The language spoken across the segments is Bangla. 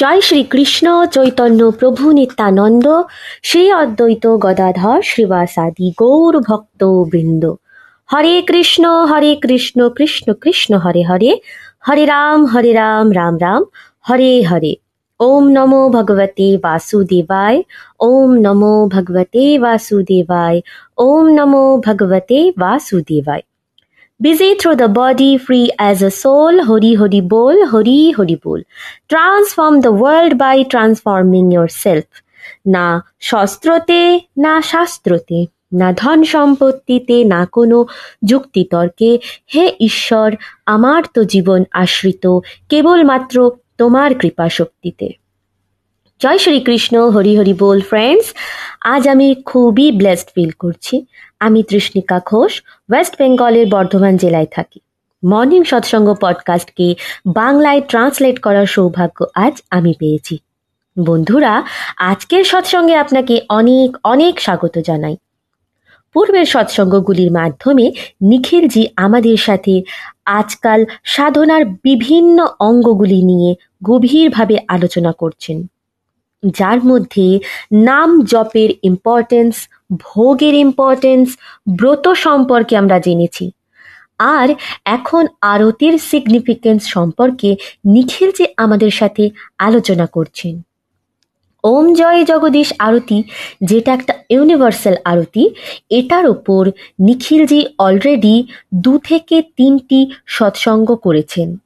জয় শ্রীকৃষ্ণ চৈতন্য প্রভু নিত্যানন্দ, শ্রী অদ্বৈত গদাধর শ্রীবাসাদি গৌর ভক্ত বৃন্দ। হরে কৃষ্ণ হরে কৃষ্ণ কৃষ্ণ কৃষ্ণ, হরে হরে। হরে রাম হরে রাম রাম রাম। হরে হরে। ওম নমো ভগবতে বাসুদেবায়। ওম নমো ভগবতে বাসুদেবায়। ওম নমো ভগবতে বাসুদেবায়। Busy through the body, free as a soul, Hori Hori Bol, Hori Hori Bol. Transform the world by transforming yourself. না শস্ত্রতে না শাস্ত্রতে না ধন সম্পত্তিতে না কোনো যুক্তিতর্কে হে ঈশ্বর আমার তো জীবন আশ্রিত কেবলমাত্র তোমার কৃপা শক্তিতে জয় শ্রীকৃষ্ণ হরি হরি বল ফ্রেন্ডস আজ আমি খুবই ব্লেসড ফিল করছি আমি তৃষ্ণিকা ঘোষ ওয়েস্ট বেঙ্গলের বর্ধমান জেলায় থাকি। মর্নিং সৎসঙ্গ পডকাস্টকে বাংলায় ট্রান্সলেট করার সৌভাগ্য আজ আমি পেয়েছি। বন্ধুরা, আজকের সৎসঙ্গে আপনাকে অনেক অনেক স্বাগত জানাই। পূর্বের সৎসঙ্গগুলির মাধ্যমে নিখিলজি আমাদের সাথে আজকাল সাধনার বিভিন্ন অঙ্গগুলি নিয়ে গভীরভাবে আলোচনা করছেন, যার মধ্যে নাম জপের ইম্পর্টেন্স ভোগের ইম্পর্টেন্স ব্রত সম্পর্কে আমরা জেনেছি। আর এখন আরতির সিগনিফিকেন্স সম্পর্কে নিখিল যে আমাদের সাথে আলোচনা করছেন। ওম জয় জগদীশ আরতি, যেটা একটা ইউনিভার্সাল আরতি, এটার ওপর নিখিলজি অলরেডি দু থেকে তিনটি সৎসঙ্গ করেছেন।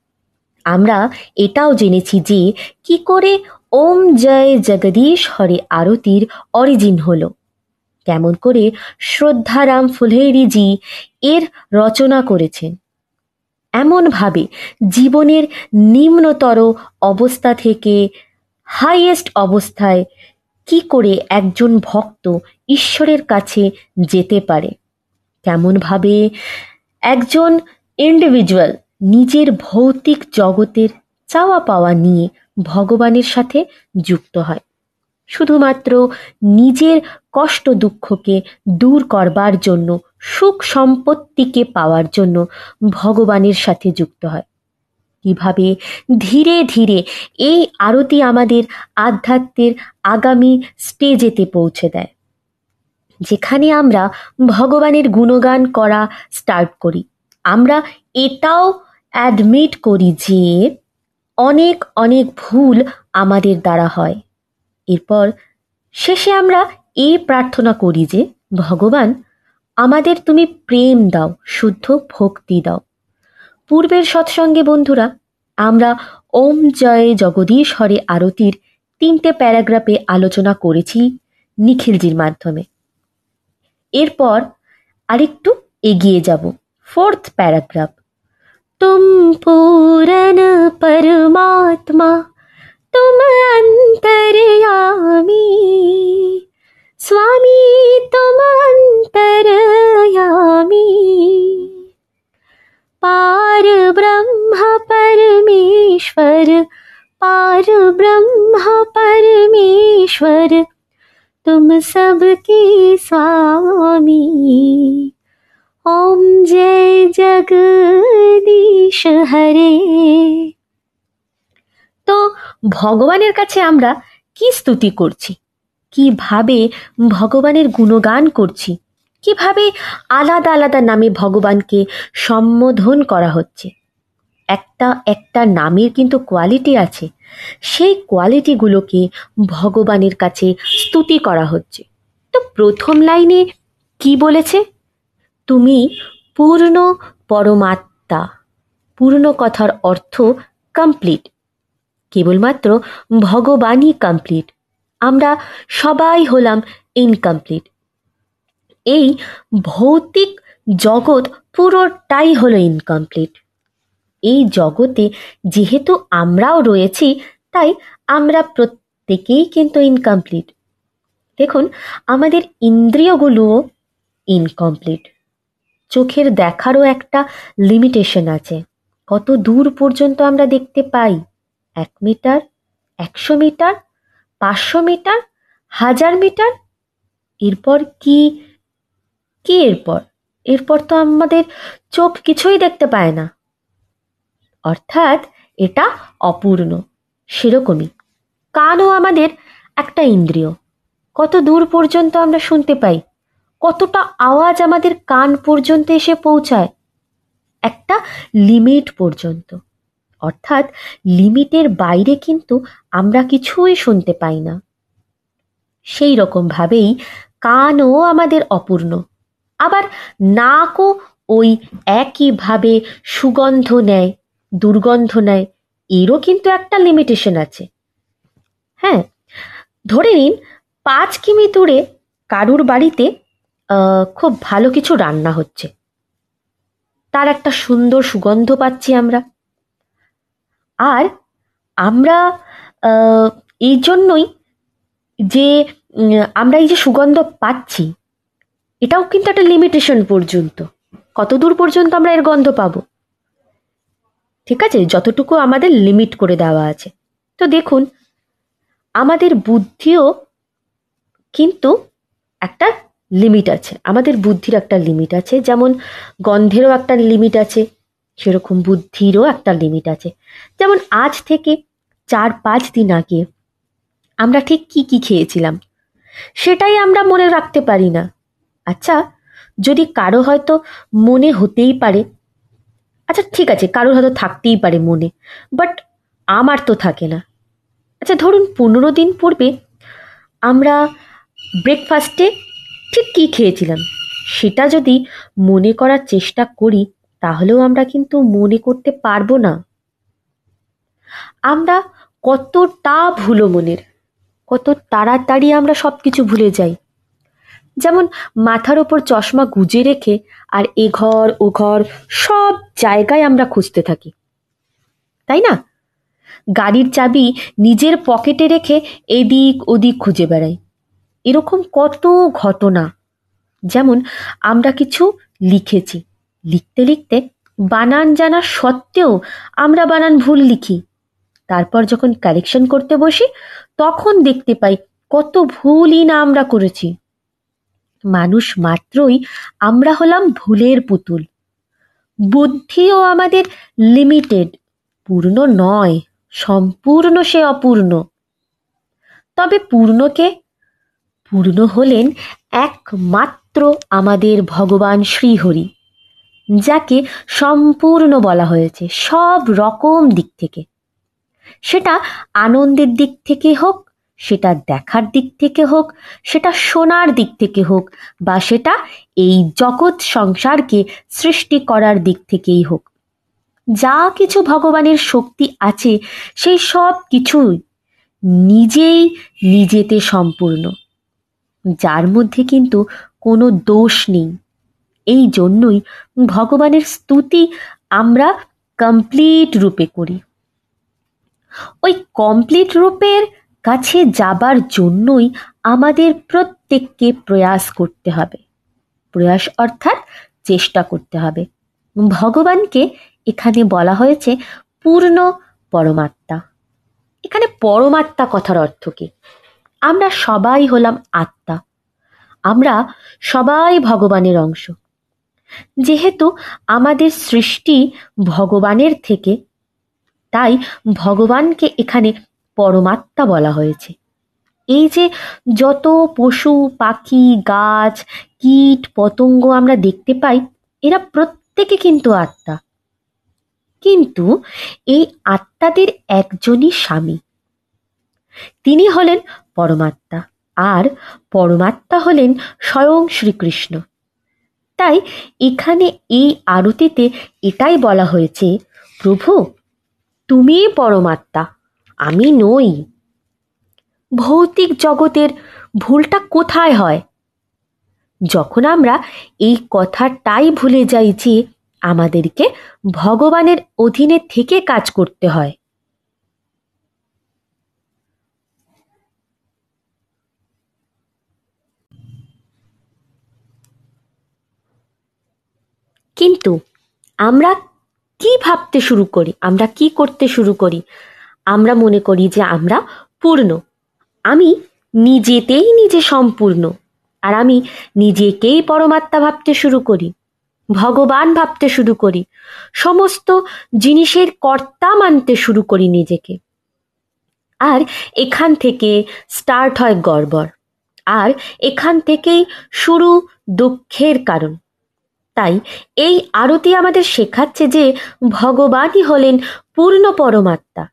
আমরা এটাও জেনেছি যে কি করে ওম জয় জগদীশ হরে আরতির অরিজিন হলো। কেমন করে শ্রদ্ধারাম ফুলহেরিজি এর রচনা করেছেন। এমনভাবে জীবনের নিম্নতর অবস্থা থেকে হাইয়েস্ট অবস্থায় কি করে একজন ভক্ত ঈশ্বরের কাছে যেতে পারে? কেমনভাবে একজন ইন্ডিভিজুয়াল নিজের ভৌতিক জগতের চাওয়া পাওয়া নিয়ে ভগবানের সাথে যুক্ত হয়। শুধুমাত্র নিজের কষ্ট দুঃখকে দূর করবার জন্য, সুখ সম্পত্তিকে পাওয়ার জন্য ভগবানের সাথে যুক্ত হয়। কীভাবে? ধীরে ধীরে এই আরতি আমাদের আধ্যাত্মের আগামী স্টেজেতে পৌঁছে দেয়। যেখানে আমরা ভগবানের গুণগান করা স্টার্ট করি। আমরা এটাও অ্যাডমিট করি যে অনেক অনেক ভুল আমাদের দ্বারা হয়। এরপর শেষে আমরা এ প্রার্থনা করি যে, ভগবান, আমাদের তুমি প্রেম দাও, শুদ্ধ ভক্তি দাও। পূর্বের সৎসঙ্গে বন্ধুরা, আমরা ওম জয় জগদীশ হরে আরতির তিনটে প্যারাগ্রাফে আলোচনা করেছি নিখিলজির মাধ্যমে। এরপর আরেকটু এগিয়ে যাব, ফোর্থ প্যারাগ্রাফ। তুম পূরণ পরমাত্মা, তুম अंतरयामी स्वामी तुम अंतरयामी पार ब्रह्म परमेश्वर पार ब्रह्म परमेश्वर तुम सबके स्वामी। ओम जय जगदीश हरे। তো ভগবানের কাছে আমরা কি স্তুতি করছি? কীভাবে ভগবানের গুণগান করছি? কীভাবে আলাদা আলাদা নামে ভগবানকে সম্বোধন করা হচ্ছে? একটা একটা নামের কিন্তু কোয়ালিটি আছে। সেই কোয়ালিটিগুলোকে ভগবানের কাছে স্তুতি করা হচ্ছে। তো প্রথম লাইনে কি বলেছে? তুমি পূর্ণ পরমাত্মা। পূর্ণ কথার অর্থ কমপ্লিট কেবলমাত্র ভগবানই কমপ্লিট আমরা সবাই হলাম ইনকমপ্লিট এই ভৌতিক জগৎ পুরোটাই হলো ইনকমপ্লিট এই জগতে যেহেতু আমরাও রয়েছি, তাই আমরা প্রত্যেকেই কিন্তু ইনকমপ্লিট দেখুন, আমাদের ইন্দ্রিয়গুলোও ইনকমপ্লিট চোখের দেখারও একটা লিমিটেশন আছে। কত দূর পর্যন্ত আমরা দেখতে পাই? এক মিটার, একশো মিটার, পাঁচশো মিটার, হাজার মিটার। এরপর কি? কি এরপর? এরপর তো আমাদের চোখ কিছুই দেখতে পায় না। অর্থাৎ এটা অপূর্ণ, সেরকমই। কানও আমাদের একটা ইন্দ্রিয়। কত দূর পর্যন্ত আমরা শুনতে পাই, কতটা আওয়াজ আমাদের কান পর্যন্ত এসে পৌঁছায়, একটা লিমিট পর্যন্ত। অর্থাৎ লিমিটের বাইরে কিন্তু আমরা কিছুই শুনতে পাই না। সেই রকমভাবেই কানও আমাদের অপূর্ণ। আবার নাকও ওই একইভাবে সুগন্ধ নেয়, দুর্গন্ধ নেয়, এরও কিন্তু একটা লিমিটেশন আছে। হ্যাঁ ধরে নিন পাঁচ কিমি দূরে কারুর বাড়িতে খুব ভালো কিছু রান্না হচ্ছে। তার একটা সুন্দর সুগন্ধ পাচ্ছি আমরা। আর আমরা এই জন্যই যে আমরা এই যে সুগন্ধ পাচ্ছি, এটাও কিন্তু একটা লিমিটেশন পর্যন্ত। কত দূর পর্যন্ত আমরা এর গন্ধ পাবো? ঠিক আছে? যতটুকু আমাদের লিমিট করে দেওয়া আছে। তো দেখুন, আমাদের বুদ্ধিও কিন্তু একটা লিমিট আছে। আমাদের বুদ্ধির একটা লিমিট আছে। যেমন গন্ধেরও একটা লিমিট আছে। সেরকম বুদ্ধিরও একটা লিমিট আছে। যেমন আজ থেকে চার পাঁচ দিন আগে আমরা ঠিক কি কি খেয়েছিলাম, সেটাই আমরা মনে রাখতে পারি না। আচ্ছা যদি কারও হয়তো মনে হতেই পারে আচ্ছা ঠিক আছে, কারোর হয়তো থাকতেই পারে মনে বাট আমার তো থাকে না। আচ্ছা ধরুন পনেরো দিন পূর্বে আমরা ব্রেকফাস্টে ঠিক কী খেয়েছিলাম, সেটা যদি মনে করার চেষ্টা করি তাহলেও আমরা কিন্তু মনে করতে পারব না। আমরা কতটা ভুলো মনের, কত তাড়াতাড়ি আমরা সব কিছু ভুলে যাই। যেমন মাথার ওপর চশমা গুজে রেখে আর এ ঘর, ও ঘর সব জায়গায় আমরা খুঁজতে থাকি। তাই না? গাড়ির চাবি নিজের পকেটে রেখে এদিক ওদিক খুঁজে বেড়াই। এরকম কত ঘটনা, যেমন আমরা কিছু লিখেছি। লিখতে লিখতে বানান জানা সত্ত্বেও আমরা বানান ভুল লিখি। তারপর যখন কারেকশন করতে বসি, তখন দেখতে পাই কত ভুলই না আমরা করেছি। মানুষ মাত্রই আমরা হলাম ভুলের পুতুল। বুদ্ধিও আমাদের লিমিটেড পূর্ণ নয়, সম্পূর্ণ সে অপূর্ণ। তবে পূর্ণকে, পূর্ণ হলেন একমাত্র আমাদের ভগবান শ্রীহরি। যাকে সম্পূর্ণ বলা হয়েছে সব রকম দিক থেকে। সেটা আনন্দের দিক থেকে হোক, সেটা দেখার দিক থেকে হোক, সেটা শোনার দিক থেকে হোক, বা সেটা এই জগৎ সংসারকে সৃষ্টি করার দিক থেকেই হোক। যা কিছু ভগবানের শক্তি আছে, সেই সব কিছুই নিজেই নিজেতে সম্পূর্ণ। যার মধ্যে কিন্তু কোনো দোষ নেই। এই জন্যই ভগবানের স্তুতি আমরা কমপ্লিট রূপে করি। ওই কমপ্লিট রূপের কাছে যাবার জন্যই আমাদের প্রত্যেককে প্রয়াস করতে হবে। প্রয়াস অর্থাৎ চেষ্টা করতে হবে। ভগবানকে এখানে বলা হয়েছে পূর্ণ পরমাত্মা। এখানে পরমাত্মা কথার অর্থ কি? আমরা সবাই হলাম আত্মা। আমরা সবাই ভগবানের অংশ। যেহেতু আমাদের সৃষ্টি ভগবানের থেকে, তাই ভগবানকে এখানে পরমাত্মা বলা হয়েছে। এই যে যত পশু, পাখি, গাছ, কীট, পতঙ্গ আমরা দেখতে পাই, এরা প্রত্যেকে কিন্তু আত্মা। কিন্তু এই আত্মাদের একজনই স্বামী। তিনি হলেন পরমাত্মা, আর পরমাত্মা হলেন স্বয়ং শ্রীকৃষ্ণ। তাই এখানে এই আরতিতে এটাই বলা হয়েছে, প্রভু তুমি পরমাত্মা, আমি নই। ভৌতিক জগতের ভুলটা কোথায় হয়? যখন আমরা এই কথাটাই ভুলে যাই যে আমাদেরকে ভগবানের অধীনে থেকে কাজ করতে হয় কিন্তু আমরা কি ভাবতে শুরু করি? আমরা কি করতে শুরু করি? আমরা মনে করি যে আমরা পূর্ণ। আমি নিজেতেই নিজে সম্পূর্ণ। আর আমি নিজেকেই পরমাত্মা ভাবতে শুরু করি, ভগবান ভাবতে শুরু করি, সমস্ত জিনিসের কর্তা মানতে শুরু করি নিজেকে। আর এখান থেকে স্টার্ট হয় গড়বড়। আর এখান থেকেই শুরু দুঃখের কারণ। তাই এই আরতি আমাদের শেখাচ্ছে যে ভগবানই হলেন পূর্ণ পরমাত্মা।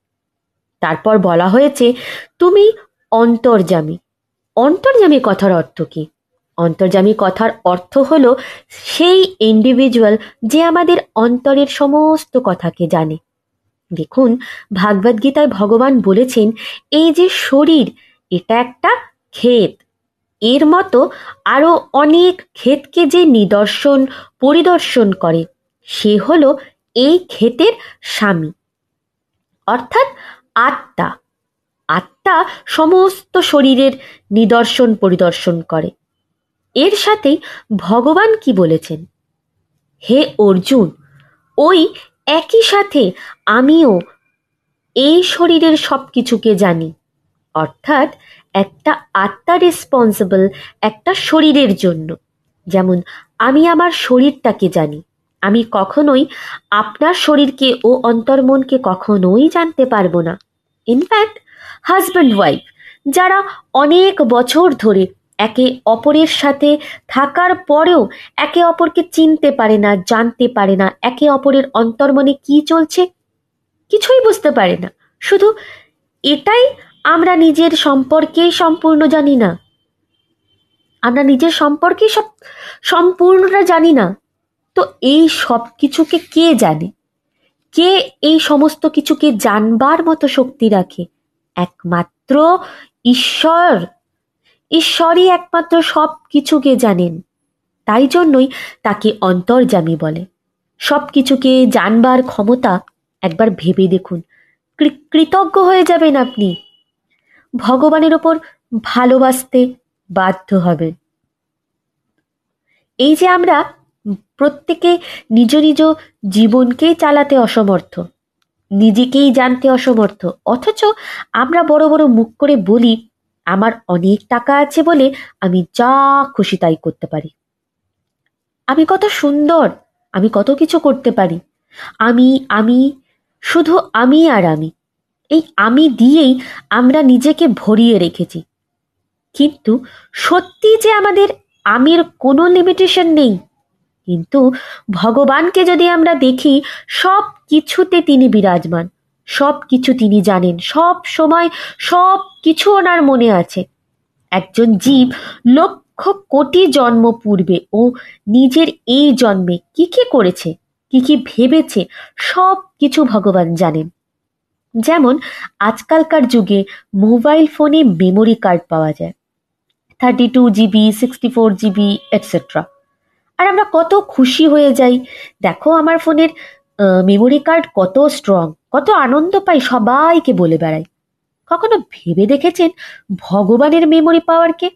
তারপর বলা হয়েছে, তুমি অন্তর্জামী অন্তর্জামী কথার অর্থ কি? অন্তর্জামী কথার অর্থ হল সেই ইন্ডিভিজুয়াল যে আমাদের অন্তরের সমস্ত কথাকে জানে। দেখুন, ভাগবত গীতায় ভগবান বলেছেন, এই যে শরীর, এটা একটা ক্ষেত। এর মতো আরও অনেক ক্ষেতকে যে নিদর্শন, পরিদর্শন করে, সে হলো এই ক্ষেতের স্বামী। অর্থাৎ আত্মা। আত্মা সমস্ত শরীরের নিদর্শন, পরিদর্শন করে। এর সাথেই ভগবান কি বলেছেন? হে অর্জুন, ওই একই সাথে আমিও এই শরীরের সব কিছুকে জানি। অর্থাৎ একটা আত্মা রেসপন্সিবল একটা শরীরের জন্য। যেমন, আমি আমার শরীরটাকে জানি। আমি কখনোই আপনার শরীরকে ও অন্তর্মনকে কখনোই জানতে পারব না। ইনফ্যাক্ট হাজব্যান্ড ওয়াইফ যারা অনেক বছর ধরে একে অপরের সাথে থাকার পরেও একে অপরকে চিনতে পারে না, জানতে পারে না, একে অপরের অন্তর্মনে কি চলছে, কিছুই বুঝতে পারে না। শুধু এটাই আমরা নিজের সম্পর্কেই সম্পূর্ণ জানি না। আমরা নিজের সম্পর্কেই সব সম্পূর্ণটা জানি না। তো এই সব কিছুকে কে জানে? কে এই সমস্ত কিছুকে জানবার মতো শক্তি রাখে? একমাত্র ঈশ্বর। ঈশ্বরই একমাত্র সব কিছুকে জানেন। তাই জন্যই তাকে অন্তর্জামী বলে। সব কিছুকে জানবার ক্ষমতা একবার ভেবে দেখুন। কৃতজ্ঞ হয়ে যাবেন আপনি। ভগবানের ওপর ভালোবাসতে বাধ্য হবেন এই যে আমরা প্রত্যেকে নিজ নিজ জীবনকেই চালাতে অসমর্থ, নিজেকেই জানতে অসমর্থ, অথচ আমরা বড় বড় মুখ করে বলি, আমার অনেক টাকা আছে বলে আমি যা খুশি তাই করতে পারি। আমি কত সুন্দর, আমি কত কিছু করতে পারি। আমি আমি, শুধু আমি আর আমি। এই আমি দিয়েই আমরা নিজেকে ভরিয়ে রেখেছি। কিন্তু সত্যি যে আমাদের আমির কোনো লিমিটেশন নেই। কিন্তু ভগবানকে যদি আমরা দেখি, সব কিছুতে তিনি বিরাজমান। সব কিছু তিনি জানেন। সব সময় সব কিছু ওনার মনে আছে। একজন জীব লক্ষ কোটি জন্ম পূর্বে ও নিজের এই জন্মে কি কি করেছে, কি কি ভেবেছে, সব কিছু ভগবান জানেন। যেমন, আজকালকার যুগে মোবাইল ফোনে মেমোরি কার্ড পাওয়া যায়। Thirty two GB, sixty four GB etcetera আর আমরা কত খুশি হয়ে যাই। দেখো, আমার ফোনের মেমোরি কার্ড কত স্ট্রং কত আনন্দ পাই, সবাইকে বলে বেড়াই। কখনো ভেবে দেখেছেন ভগবানের মেমোরি পাওয়ারকে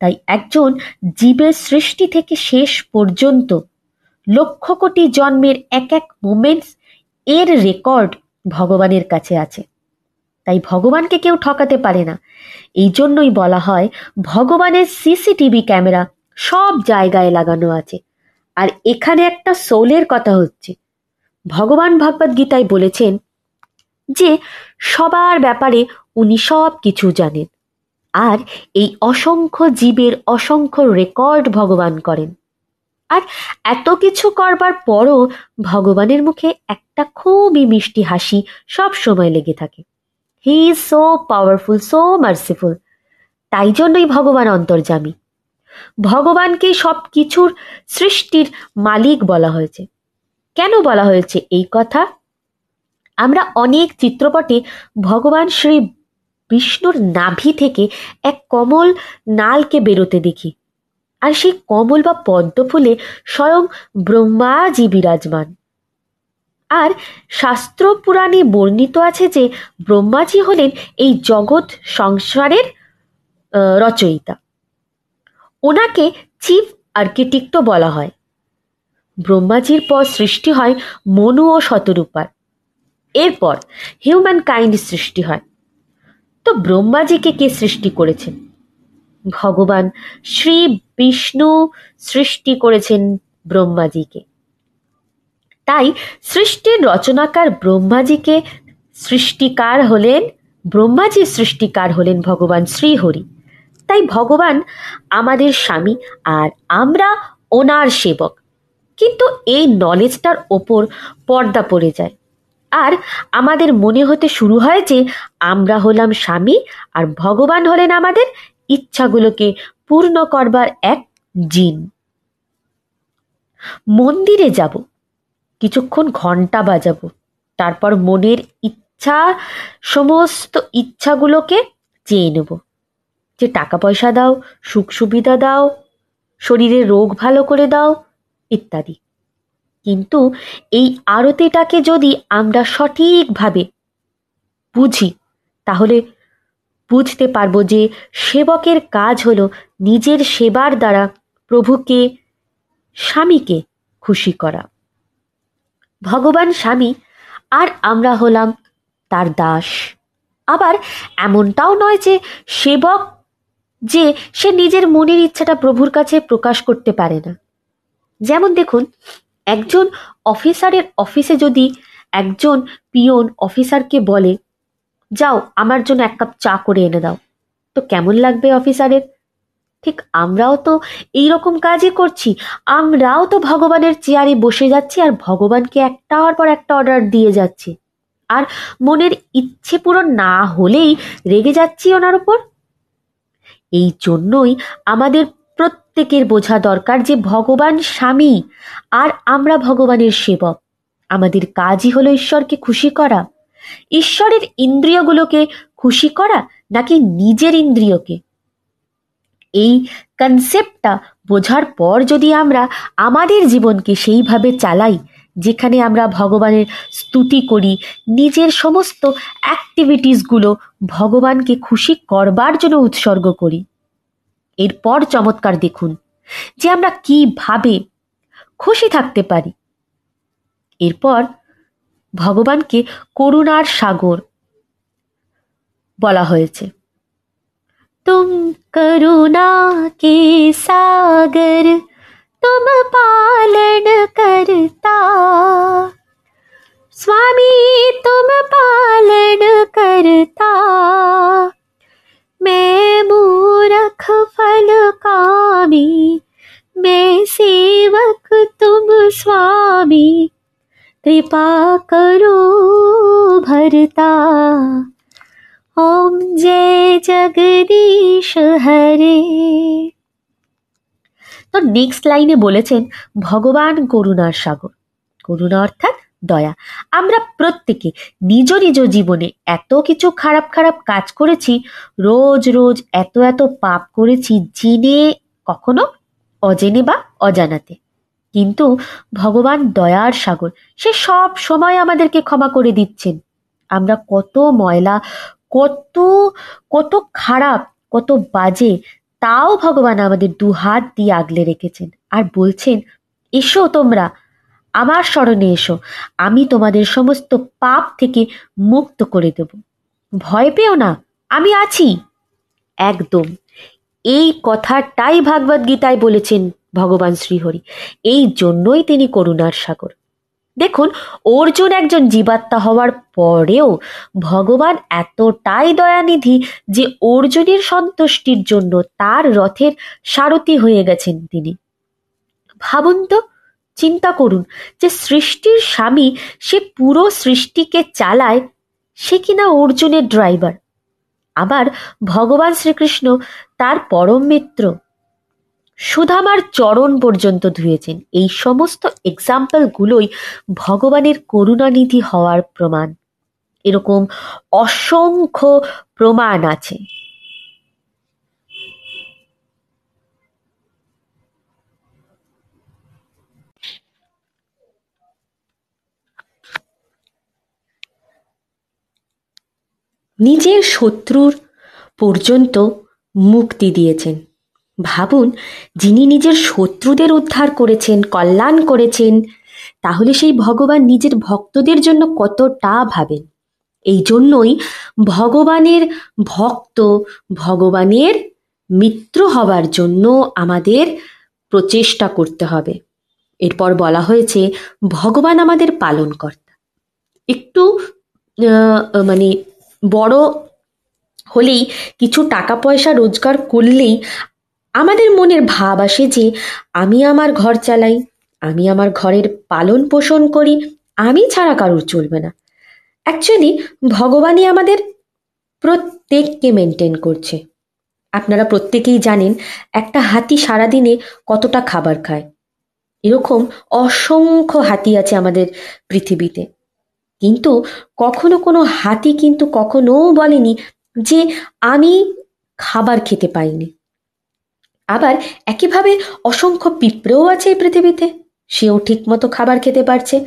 তাই একজন জীবের সৃষ্টি থেকে শেষ পর্যন্ত লক্ষ কোটি জন্মের এক এক মোমেন্টস এর রেকর্ড ভগবানের কাছে আছে। তাই ভগবানকে কেউ ঠকাতে পারে না। এই জন্যই বলা হয়, ভগবানের সিসিটিভি ক্যামেরা সব জায়গায় লাগানো আছে। আর এখানে একটা সোলের কথা হচ্ছে। ভগবান ভগবত গীতায় বলেছেন যে, সবার ব্যাপারে উনি সব কিছু জানেন। আর এই অসংখ্য জীবের অসংখ্য রেকর্ড ভগবান করেন। আর এত কিছু করবার পরও ভগবানের মুখে একটা খুবই মিষ্টি হাসি সব সময় লেগে থাকে। He is so powerful so merciful তাই জন্যই ভগবান অন্তর্জামী ভগবানকে সব কিছুর সৃষ্টির মালিক বলা হয়েছে। কেন বলা হয়েছে এই কথা? আমরা অনেক চিত্রপটে ভগবান শ্রী বিষ্ণুর নাভি থেকে এক কমল নালকে বেরোতে দেখি। আর সেই কমল বা পদ্ম ফুলে স্বয়ং ব্রহ্মাজি বিরাজমান। আর শাস্ত্র পুরাণে বর্ণিত আছে যে ব্রহ্মাজি হলেন এই জগৎ সংসারের রচয়িতা। ওনাকে চিফ আর্কিটেক্টও বলা হয়। ব্রহ্মাজির পর সৃষ্টি হয় মনু ও শতরূপার। এরপর হিউম্যান কাইন্ড সৃষ্টি হয়। তো ব্রহ্মাজিকে কে সৃষ্টি করেছেন? ভগবান শ্রী বিষ্ণু সৃষ্টি করেছেন ব্রহ্মাজিকে। তাই সৃষ্টির রচনাকার ব্রহ্মাজিকে সৃষ্টিকার হলেন, ব্রহ্মাজির সৃষ্টিকার হলেন ভগবান শ্রীহরি। তাই ভগবান আমাদের স্বামী আর আমরা ওনার সেবক। কিন্তু এই নলেজটার ওপর পর্দা পড়ে যায়। আর আমাদের মনে হতে শুরু হয় যে আমরা হলাম স্বামী আর ভগবান হলেন আমাদের ইচ্ছাগুলোকে পূর্ণ করবার এক জিন। মন্দিরে যাব, কিছুক্ষণ ঘণ্টা বাজাবো, তারপর মনের ইচ্ছা, সমস্ত ইচ্ছাগুলোকে চেয়ে নেব। যে টাকা পয়সা দাও, সুখ সুবিধা দাও শরীরের রোগ ভালো করে দাও, ইত্যাদি। কিন্তু এই আরতিটাকে যদি আমরা সঠিকভাবে বুঝি, তাহলে বুঝতে পারব যে সেবকের কাজ হল নিজের সেবার দ্বারা প্রভুকে, স্বামীকে খুশি করা। ভগবান স্বামী, আর আমরা হলাম তার দাস। আবার এমনটাও নয় যে সেবক, যে সে নিজের মনের ইচ্ছাটা প্রভুর কাছে প্রকাশ করতে পারে না। যেমন দেখুন, একজন অফিসারের অফিসে যদি একজন পিয়ন অফিসারকে বলে যাও, আমার জন্য এক কাপ চা করে এনে দাও। তো কেমন লাগবে অফিসারের? ঠিক আমরাও তো এই রকম কাজই করছি। আমরাও তো ভগবানের চেয়ারে বসে যাচ্ছি আর ভগবানকে একটার পর একটা অর্ডার দিয়ে যাচ্ছি। আর মনের ইচ্ছে পূরণ না হলেই রেগে যাচ্ছি ওনার ওপর এই জন্যই আমাদের প্রত্যেকের বোঝা দরকার যে ভগবান স্বামী আর আমরা ভগবানের সেবক। আমাদের কাজই হলো ঈশ্বরকে খুশি করা। ঈশ্বরের ইন্দ্রিয়গুলোকে খুশি করা নাকি নিজের ইন্দ্রিয়কে? এই কনসেপ্টটা বোঝার পর যদি আমরা আমাদের জীবনকে সেইভাবে চালাই, যেখানে আমরা ভগবানের স্তুতি করি, নিজের সমস্ত অ্যাক্টিভিটিসগুলো ভগবানকে খুশি করবার জন্য উৎসর্গ করি। এরপর চমৎকার দেখুন যে আমরা কীভাবে খুশি থাকতে পারি। এরপর ভগবানকে করুণার সাগর বলা হয়েছে তুম করুণা কে সাগর तुम पालन करता स्वामी तुम पालन करता मैं मूरख कृपा करो भरता ओम जय जगदीश हरे তো নেক্সট লাইনে বলেছেন ভগবান করুণার সাগর করুণা অর্থাৎ দয়া আমরা প্রত্যেকে নিজ নিজ জীবনে এত কিছু খারাপ খারাপ কাজ করেছি রোজ রোজ এত এত পাপ করেছি জেনে কখনো অজেনে বা অজানাতে কিন্তু ভগবান দয়ার সাগর, সে সব সময় আমাদেরকে ক্ষমা করে দিচ্ছেন। আমরা কত ময়লা, কত কত খারাপ, কত বাজে, তাও ভগবান আমাদের দু হাত দিয়ে আগলে রেখেছেন আর বলছেন, এসো তোমরা, আমার স্মরণে এসো, আমি তোমাদের সমস্ত পাপ থেকে মুক্ত করে দেব। ভয় পেও না, আমি আছি। একদম, এই কথাটাই ভাগবত গীতায় বলেছেন ভগবান শ্রীহরি। এই জন্যই তিনি করুণার সাগর। দেখুন, অর্জুন একজন জীবাত্মা হওয়ার পরেও ভগবান এতটাই দয়ানিধি যে অর্জুনের সন্তুষ্টির জন্য তার রথের সারথি হয়ে গেছেন তিনি। ভাবুন তো, চিন্তা করুন যে সৃষ্টির স্বামী সে পুরো সৃষ্টিকে চালায়, সে কিনা অর্জুনের ড্রাইভার আবার ভগবান শ্রীকৃষ্ণ তার পরম মিত্র। সুধামার চরণ পর্যন্ত ধুয়েছেন। এই সমস্ত এক্সাম্পলগুলোই ভগবানের করুণানিধি হওয়ার প্রমাণ। এরকম অসংখ্য প্রমাণ আছে। নিজের শত্রুর পর্যন্ত মুক্তি দিয়েছেন। ভাবুন, যিনি নিজের শত্রুদের উদ্ধার করেছেন, কল্যাণ করেছেন, তাহলে সেই ভগবান নিজের ভক্তদের জন্য কতটা ভাবেন? এই জন্যই ভগবানের ভক্ত, ভগবানের মিত্র হবার জন্য আমাদের প্রচেষ্টা করতে হবে। এরপর বলা হয়েছে, ভগবান আমাদের পালনকর্তা। একটু মানে বড় হলেই, কিছু টাকা পয়সা রোজগার করলেই আমাদের মনের ভাব আসে যে আমি আমার ঘর চালাই, আমি আমার ঘরের পালন পোষণ করি, আমি ছাড়া কারোর চলবে না। অ্যাকচুয়ালি ভগবানই আমাদের প্রত্যেককে মেনটেন করছে। আপনারা প্রত্যেকেই জানেন, একটা হাতি সারাদিনে কতটা খাবার খায়। এরকম অসংখ্য হাতি আছে আমাদের পৃথিবীতে। কিন্তু কখনো কোনো হাতি কিন্তু কখনো বলেনি যে আমি খাবার খেতে পাইনি। আবার একইভাবে অসংখ্য পিঁপড়েও আছে এই পৃথিবীতে। সেও ঠিকমতো খাবার খেতে পারছে।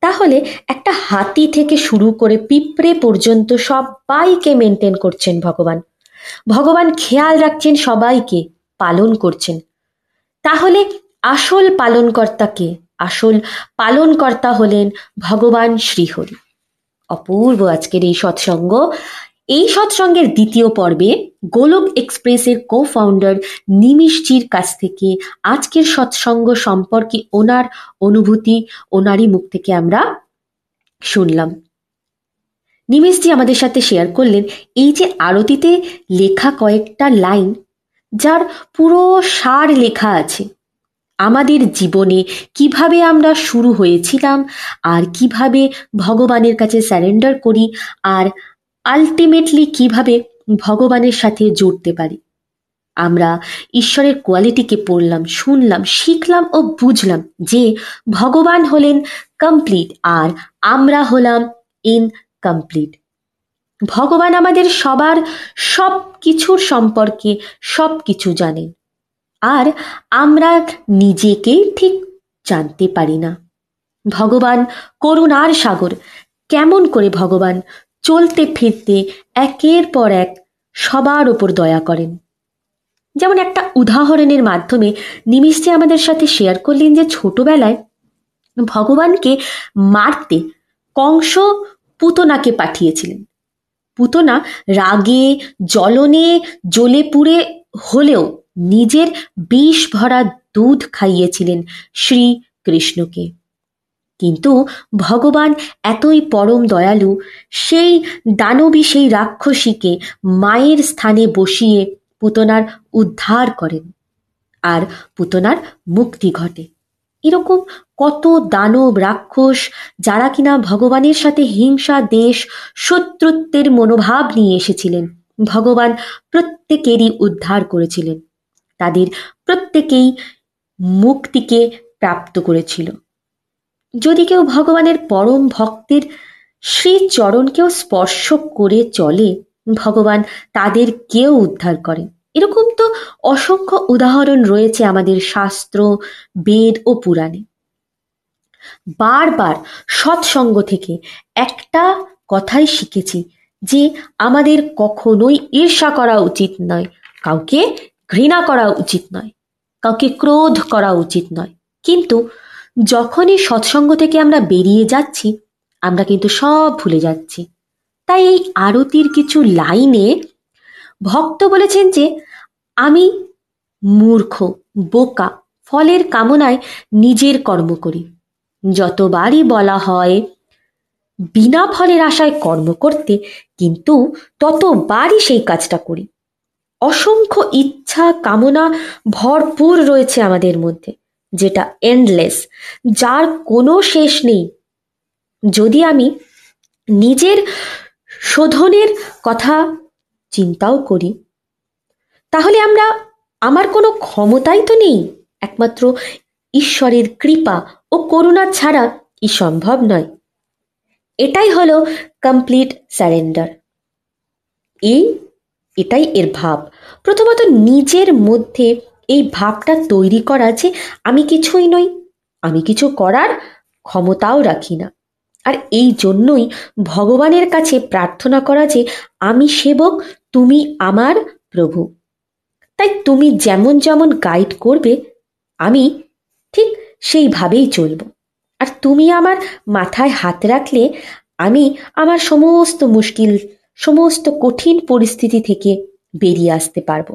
তাহলে একটা হাতি থেকে শুরু করে পিঁপড়ে পর্যন্ত সবাইকে মেনটেন করছেন ভগবান। ভগবান খেয়াল রাখছেন সবাইকে পালন করছেন। তাহলে আসল পালনকর্তাকে আসল পালনকর্তা হলেন ভগবান শ্রীহরি। অপূর্ব আজকের এই সৎসঙ্গ। এই সৎসঙ্গের দ্বিতীয় পর্বে গোলক এক্সপ্রেসের কো ফাউন্ডার নিমিশজির কাছ থেকে আজকের সৎসঙ্গ সম্পর্কে ওনার অনুভূতি, ওনারই মুখ থেকে আমরা শুনলাম। নিমেশজি আমাদের সাথে শেয়ার করলেন, এই যে আরতিতে লেখা কয়েকটা লাইন যার পুরো সার লেখা আছে, আমাদের জীবনে কীভাবে আমরা শুরু হয়েছিলাম, আর কীভাবে ভগবানের কাছে স্যারেন্ডার করি, আর আলটিমেটলি কীভাবে ভগবানের সাথে জুড়তে পারি? আমরা ঈশ্বরের কোয়ালিটিকে পড়লাম, শুনলাম, শিখলাম ও বুঝলাম যে ভগবান হলেন কমপ্লিট আর আমরা হলাম ইনকমপ্লিট ভগবান আমাদের সবার সব কিছুর সম্পর্কে সব কিছু জানেন, আর আমরা নিজেকেই ঠিক জানতে পারি না। ভগবান করুণার সাগর, কেমন করে ভগবান চলতে ফিরতে একের পর এক সবার ওপর দয়া করেন। যেমন একটা উদাহরণের মাধ্যমে নিমিষে আমাদের সাথে শেয়ার করলেন যে ছোটবেলায় ভগবানকে মারতে কংস পুতনাকে পাঠিয়েছিলেন। পুতনা রাগে, জ্বলনে, জ্বলে পুড়ে হলেও নিজের বিষ ভরা দুধ খাইয়েছিলেন শ্রী কৃষ্ণকে কিন্তু ভগবান এতই পরম দয়ালু, সেই দানবী সেই রাক্ষসীকে মায়ের স্থানে বসিয়ে পুতনার উদ্ধার করেন আর পুতনার মুক্তি ঘটে। এরকম কত দানব রাক্ষস যারা কিনা ভগবানের সাথে হিংসা, দেশ, শত্রুত্বের মনোভাব নিয়ে এসেছিলেন, ভগবান প্রত্যেকেরই উদ্ধার করেছিলেন। তাদের প্রত্যেকেই মুক্তিকে প্রাপ্ত করেছিল। যদি কেউ ভগবানের পরম ভক্তের শ্রীচরণকেও স্পর্শ করে চলে, ভগবান তাদের কেউ উদ্ধার করেন এরকম তো অসংখ্য উদাহরণ রয়েছে আমাদের শাস্ত্র, বেদ ও পুরাণে। বারবার সৎসঙ্গ থেকে একটা কথাই শিখেছি যে আমাদের কখনোই ঈর্ষা করা উচিত নয়, কাউকে ঘৃণা করা উচিত নয়, কাউকে ক্রোধ করা উচিত নয়। কিন্তু যখনই সৎসঙ্গ থেকে আমরা বেরিয়ে যাচ্ছি, আমরা কিন্তু সব ভুলে যাচ্ছি। তাই এই আরতির কিছু লাইনে ভক্ত বলেছেন যে, আমি মূর্খ, বোকা, ফলের কামনায় নিজের কর্ম করি। যতবারই বলা হয়, বিনা ফলের আশায় কর্ম করতে, কিন্তু ততবারই সেই কাজটা করি। অসংখ্য ইচ্ছা, কামনা ভরপুর রয়েছে আমাদের মধ্যে। যেটা এন্ডলেস যার কোনো শেষ নেই। যদি আমি নিজের শোধনের কথা চিন্তাও করি, তাহলে আমরা, আমার কোনো ক্ষমতাই তো নেই। একমাত্র ঈশ্বরের কৃপা ও করুণা ছাড়া ই সম্ভব নয়। এটাই হলো কমপ্লিট স্যারেন্ডার এই, এটাই এর ভাব। প্রথমত নিজের মধ্যে এই ভাবটা তৈরি করা যে আমি কিছুই নই, আমি কিছু করার ক্ষমতাও রাখি না। আর এই জন্যই ভগবানের কাছে প্রার্থনা করা যে আমি সেবক, তুমি আমার প্রভু। তাই তুমি যেমন যেমন গাইড করবে, আমি ঠিক সেইভাবেই চলব। আর তুমি আমার মাথায় হাত রাখলে, আমি আমার সমস্ত মুশকিল, সমস্ত কঠিন পরিস্থিতি থেকে বেরিয়ে আসতে পারব।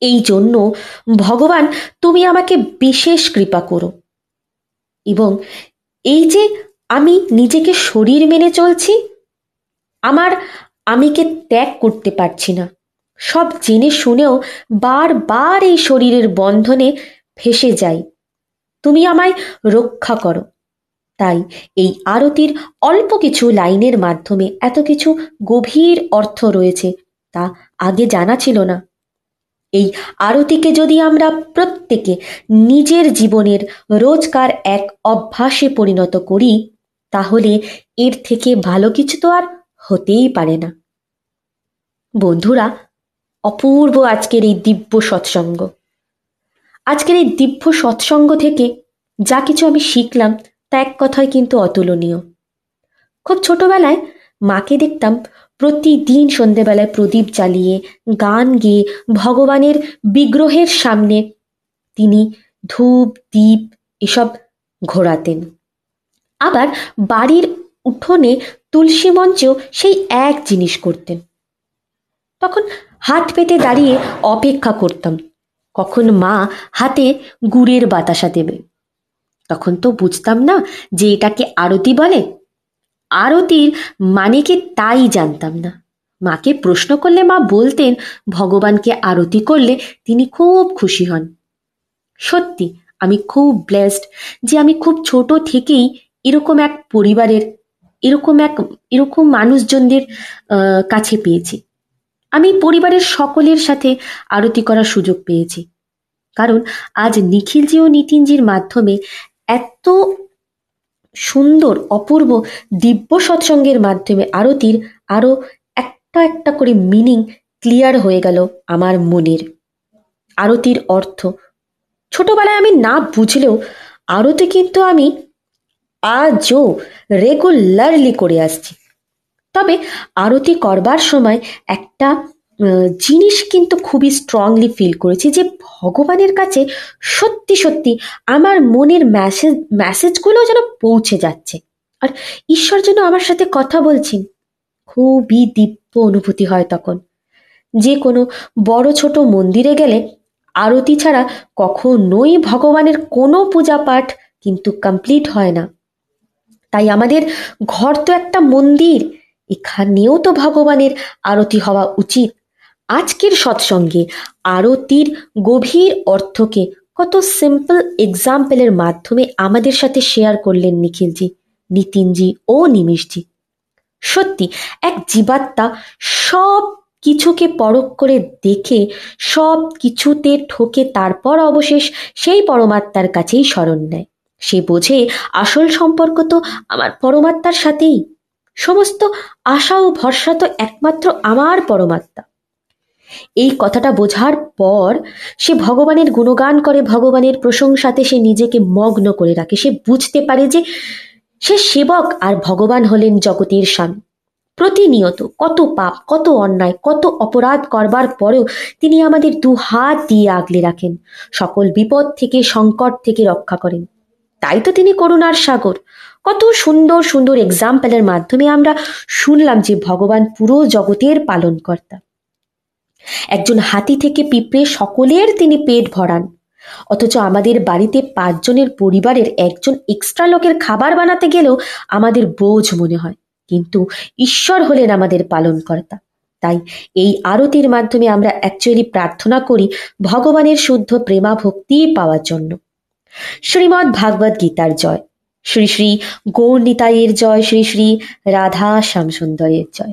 এই জন্য ভগবান, তুমি আমাকে বিশেষ কৃপা করো। এবং এই যে আমি নিজেকে শরীর মেনে চলছি, আমার আমিকে ত্যাগ করতে পারছি না। সব জেনে শুনেও বারবার এই শরীরের বন্ধনে ফেসে যাই। তুমি আমায় রক্ষা করো। তাই এই আরতির অল্প কিছু লাইনের মাধ্যমে এত কিছু গভীর অর্থ রয়েছে, তা আগে জানা ছিল না। এই আরতিকে যদি আমরা প্রত্যেকে নিজের জীবনের রোজকার এক অভ্যাসে পরিণত করি, তাহলে এর থেকে ভালো কিছু তো আর হতেই পারে না। বন্ধুরা, অপূর্ব আজকের এই দিব্য সৎসঙ্গ। আজকের এই দিব্য সৎসঙ্গ থেকে যা কিছু আমি শিখলাম, তা এক কথায় কিন্তু অতুলনীয়। খুব ছোটবেলায় মাকে দেখতাম প্রতিদিন সন্ধেবেলায় প্রদীপ জ্বালিয়ে গান গেয়ে ভগবানের বিগ্রহের সামনে তিনি ধূপ দ্বীপ এসব ঘোরাতেন। আবার বাড়ির উঠোনে তুলসী মঞ্চেও সেই এক জিনিস করতেন। তখন হাত পেতে দাঁড়িয়ে অপেক্ষা করতাম, কখন মা হাতে গুড়ের বাতাসা দেবে। তখন তো বুঝতাম না যে এটাকে আরতি বলে। আরতির মানে কি তাই জানতাম না। মাকে প্রশ্ন করলে মা বলতেন, ভগবানকে আরতি করলে তিনি খুব খুশি হন। সত্যি, আমি খুব ব্লেসড যে আমি খুব ছোট থেকেই এরকম এক পরিবারের, এরকম এক, এরকম মানুষজনদের কাছে পেয়েছি। আমি পরিবারের সকলের সাথে আরতি করার সুযোগ পেয়েছি। কারণ আজ নিখিলজি ও নিতিনজির মাধ্যমে এত সুন্দর, অপূর্ব, দিব্য সৎসঙ্গের মাধ্যমে আরতির আরও একটা একটা করে মিনিং ক্লিয়ার হয়ে গেল আমার মনের। আরতির অর্থ, ছোটবেলায় আমি না বুঝলেও আরতি কিন্তু আমি আজও রেগুলারলি করে আসছি। তবে আরতি করবার সময় একটা জিনিস কিন্তু খুবই স্ট্রংলি ফিল করেছি যে ভগবানের কাছে সত্যি সত্যি আমার মনের মেসেজ মেসেজগুলো যেন পৌঁছে যাচ্ছে। আর ঈশ্বর যেন আমার সাথে কথা বলছেন, খুবই দিব্য অনুভূতি হয় তখন। যে কোনো বড় ছোট মন্দিরে গেলে আরতি ছাড়া কখনোই ভগবানের কোনো পূজা পাঠ কিন্তু কমপ্লিট হয় না। তাই আমাদের ঘর তো একটা মন্দির, এখানেও তো ভগবানের আরতি হওয়া উচিত। আজকের সৎসঙ্গে আরতির গভীর অর্থকে কত সিম্পল এক্সাম্পলের মাধ্যমে আমাদের সাথে শেয়ার করলেন নিখিলজি, নিতিনজি ও নিমিশজি। সত্যি, এক জীবাত্মা সব কিছুকে পরখ করে দেখে, সব কিছুতে ঠকে তারপর অবশেষ সেই পরমাত্মার কাছেই স্মরণ নেয়। সে বোঝে, আসল সম্পর্ক তো আমার পরমাত্মার সাথেই। সমস্ত আশা ও ভরসা তো একমাত্র আমার পরমাত্মা। এই কথাটা বোঝার পর সে ভগবানের গুণগান করে, ভগবানের প্রশংসাতে সে নিজেকে মগ্ন করে রাখে। সে বুঝতে পারে যে সে সেবক আর ভগবান হলেন জগতের স্বামী। প্রতিনিয়ত কত পাপ, কত অন্যায়, কত অপরাধ করবার পরেও তিনি আমাদের দু হাত দিয়ে আগলে রাখেন, সকল বিপদ থেকে, সংকট থেকে রক্ষা করেন। তাই তো তিনি করুণার সাগর। কত সুন্দর সুন্দর এক্সাম্পলের মাধ্যমে আমরা শুনলাম যে ভগবান পুরো জগতের পালনকর্তা। একজন হাতি থেকে পিঁপড়ে সকলের তিনি পেট ভরান। অথচ আমাদের বাড়িতে পাঁচজনের পরিবারের একজন এক্সট্রা লোকের খাবার বানাতে গেলেও আমাদের বোঝ মনে হয়। কিন্তু ঈশ্বর হলেন আমাদের পালনকর্তা। তাই এই আরতির মাধ্যমে আমরা অ্যাকচুয়ালি প্রার্থনা করি ভগবানের শুদ্ধ প্রেমা ভক্তি পাওয়ার জন্য। শ্রীমৎ ভাগবত গীতার জয়। শ্রী শ্রী গৌর নিতাইয়ের জয়, শ্রী শ্রী রাধা শ্যামসুন্দরের জয়।